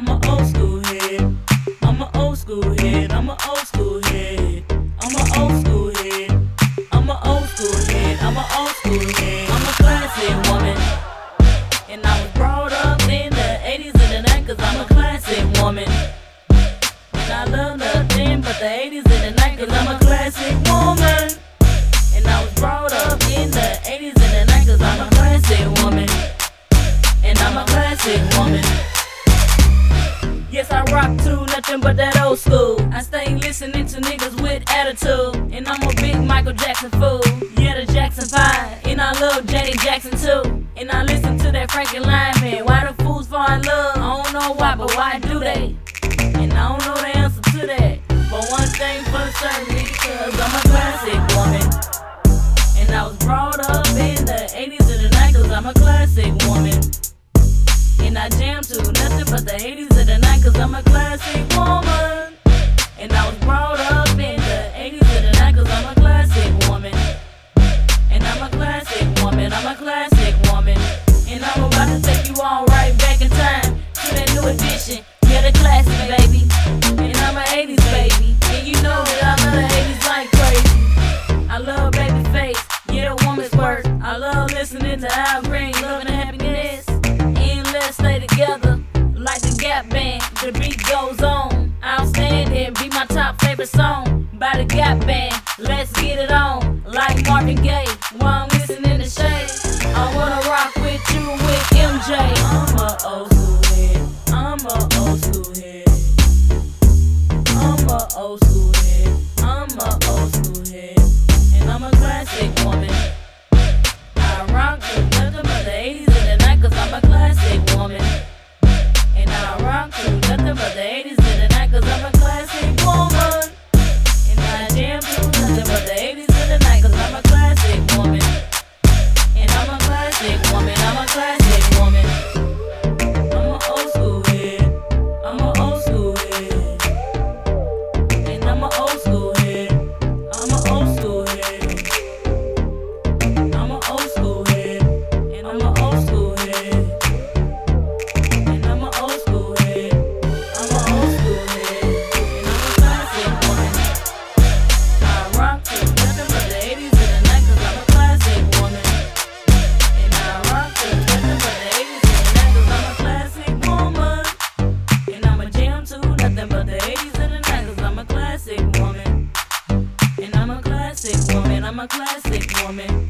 I'm a old school head. I'm a old school head. I'm a old school head. I'm a old school head. I'm a old school head. I'm a old school head. I'm a classic woman. And I was brought up in the 80s and the 90s. I'm a nothing but that old school. I stay listening to niggas with attitude. And I'm a big Michael Jackson fool. Yeah, the Jackson 5. And I love Janet Jackson too. And I listen to that Frankie Lymon. Why the fools fall in love? I don't know why, but why do they? And I don't know the answer to that. But one thing for certain, because I'm a classic woman. And I was brought up in the 80s and the 90s. I'm a classic woman. I jam to nothing but the 80s and the 90s. I'm a classic woman. And I was brought up in the 80s and the 90s. I'm a classic woman. And I'm a classic woman. I'm a classic woman. And I'm about to take you all right back in time to that new edition. Yeah, the classic, baby. And I'm an 80s baby. And you know that I love the 80s like crazy. I love Babyface. Yeah, the woman's worth. I love listening to Al Green. Goes on. Outstanding. Be my top favorite song by the Gap Band. Let's get it on like Marvin Gaye. While I'm listening to Shay. I wanna rock with you with MJ. I'm a old school head. I'm a old school head. I'm a old school head. I'm a old school head. And I'm a classic woman. I rock to nothing but the 80s and the 90s. I'm a classic woman. And I rock to nothing but the 80s I'm a classic woman.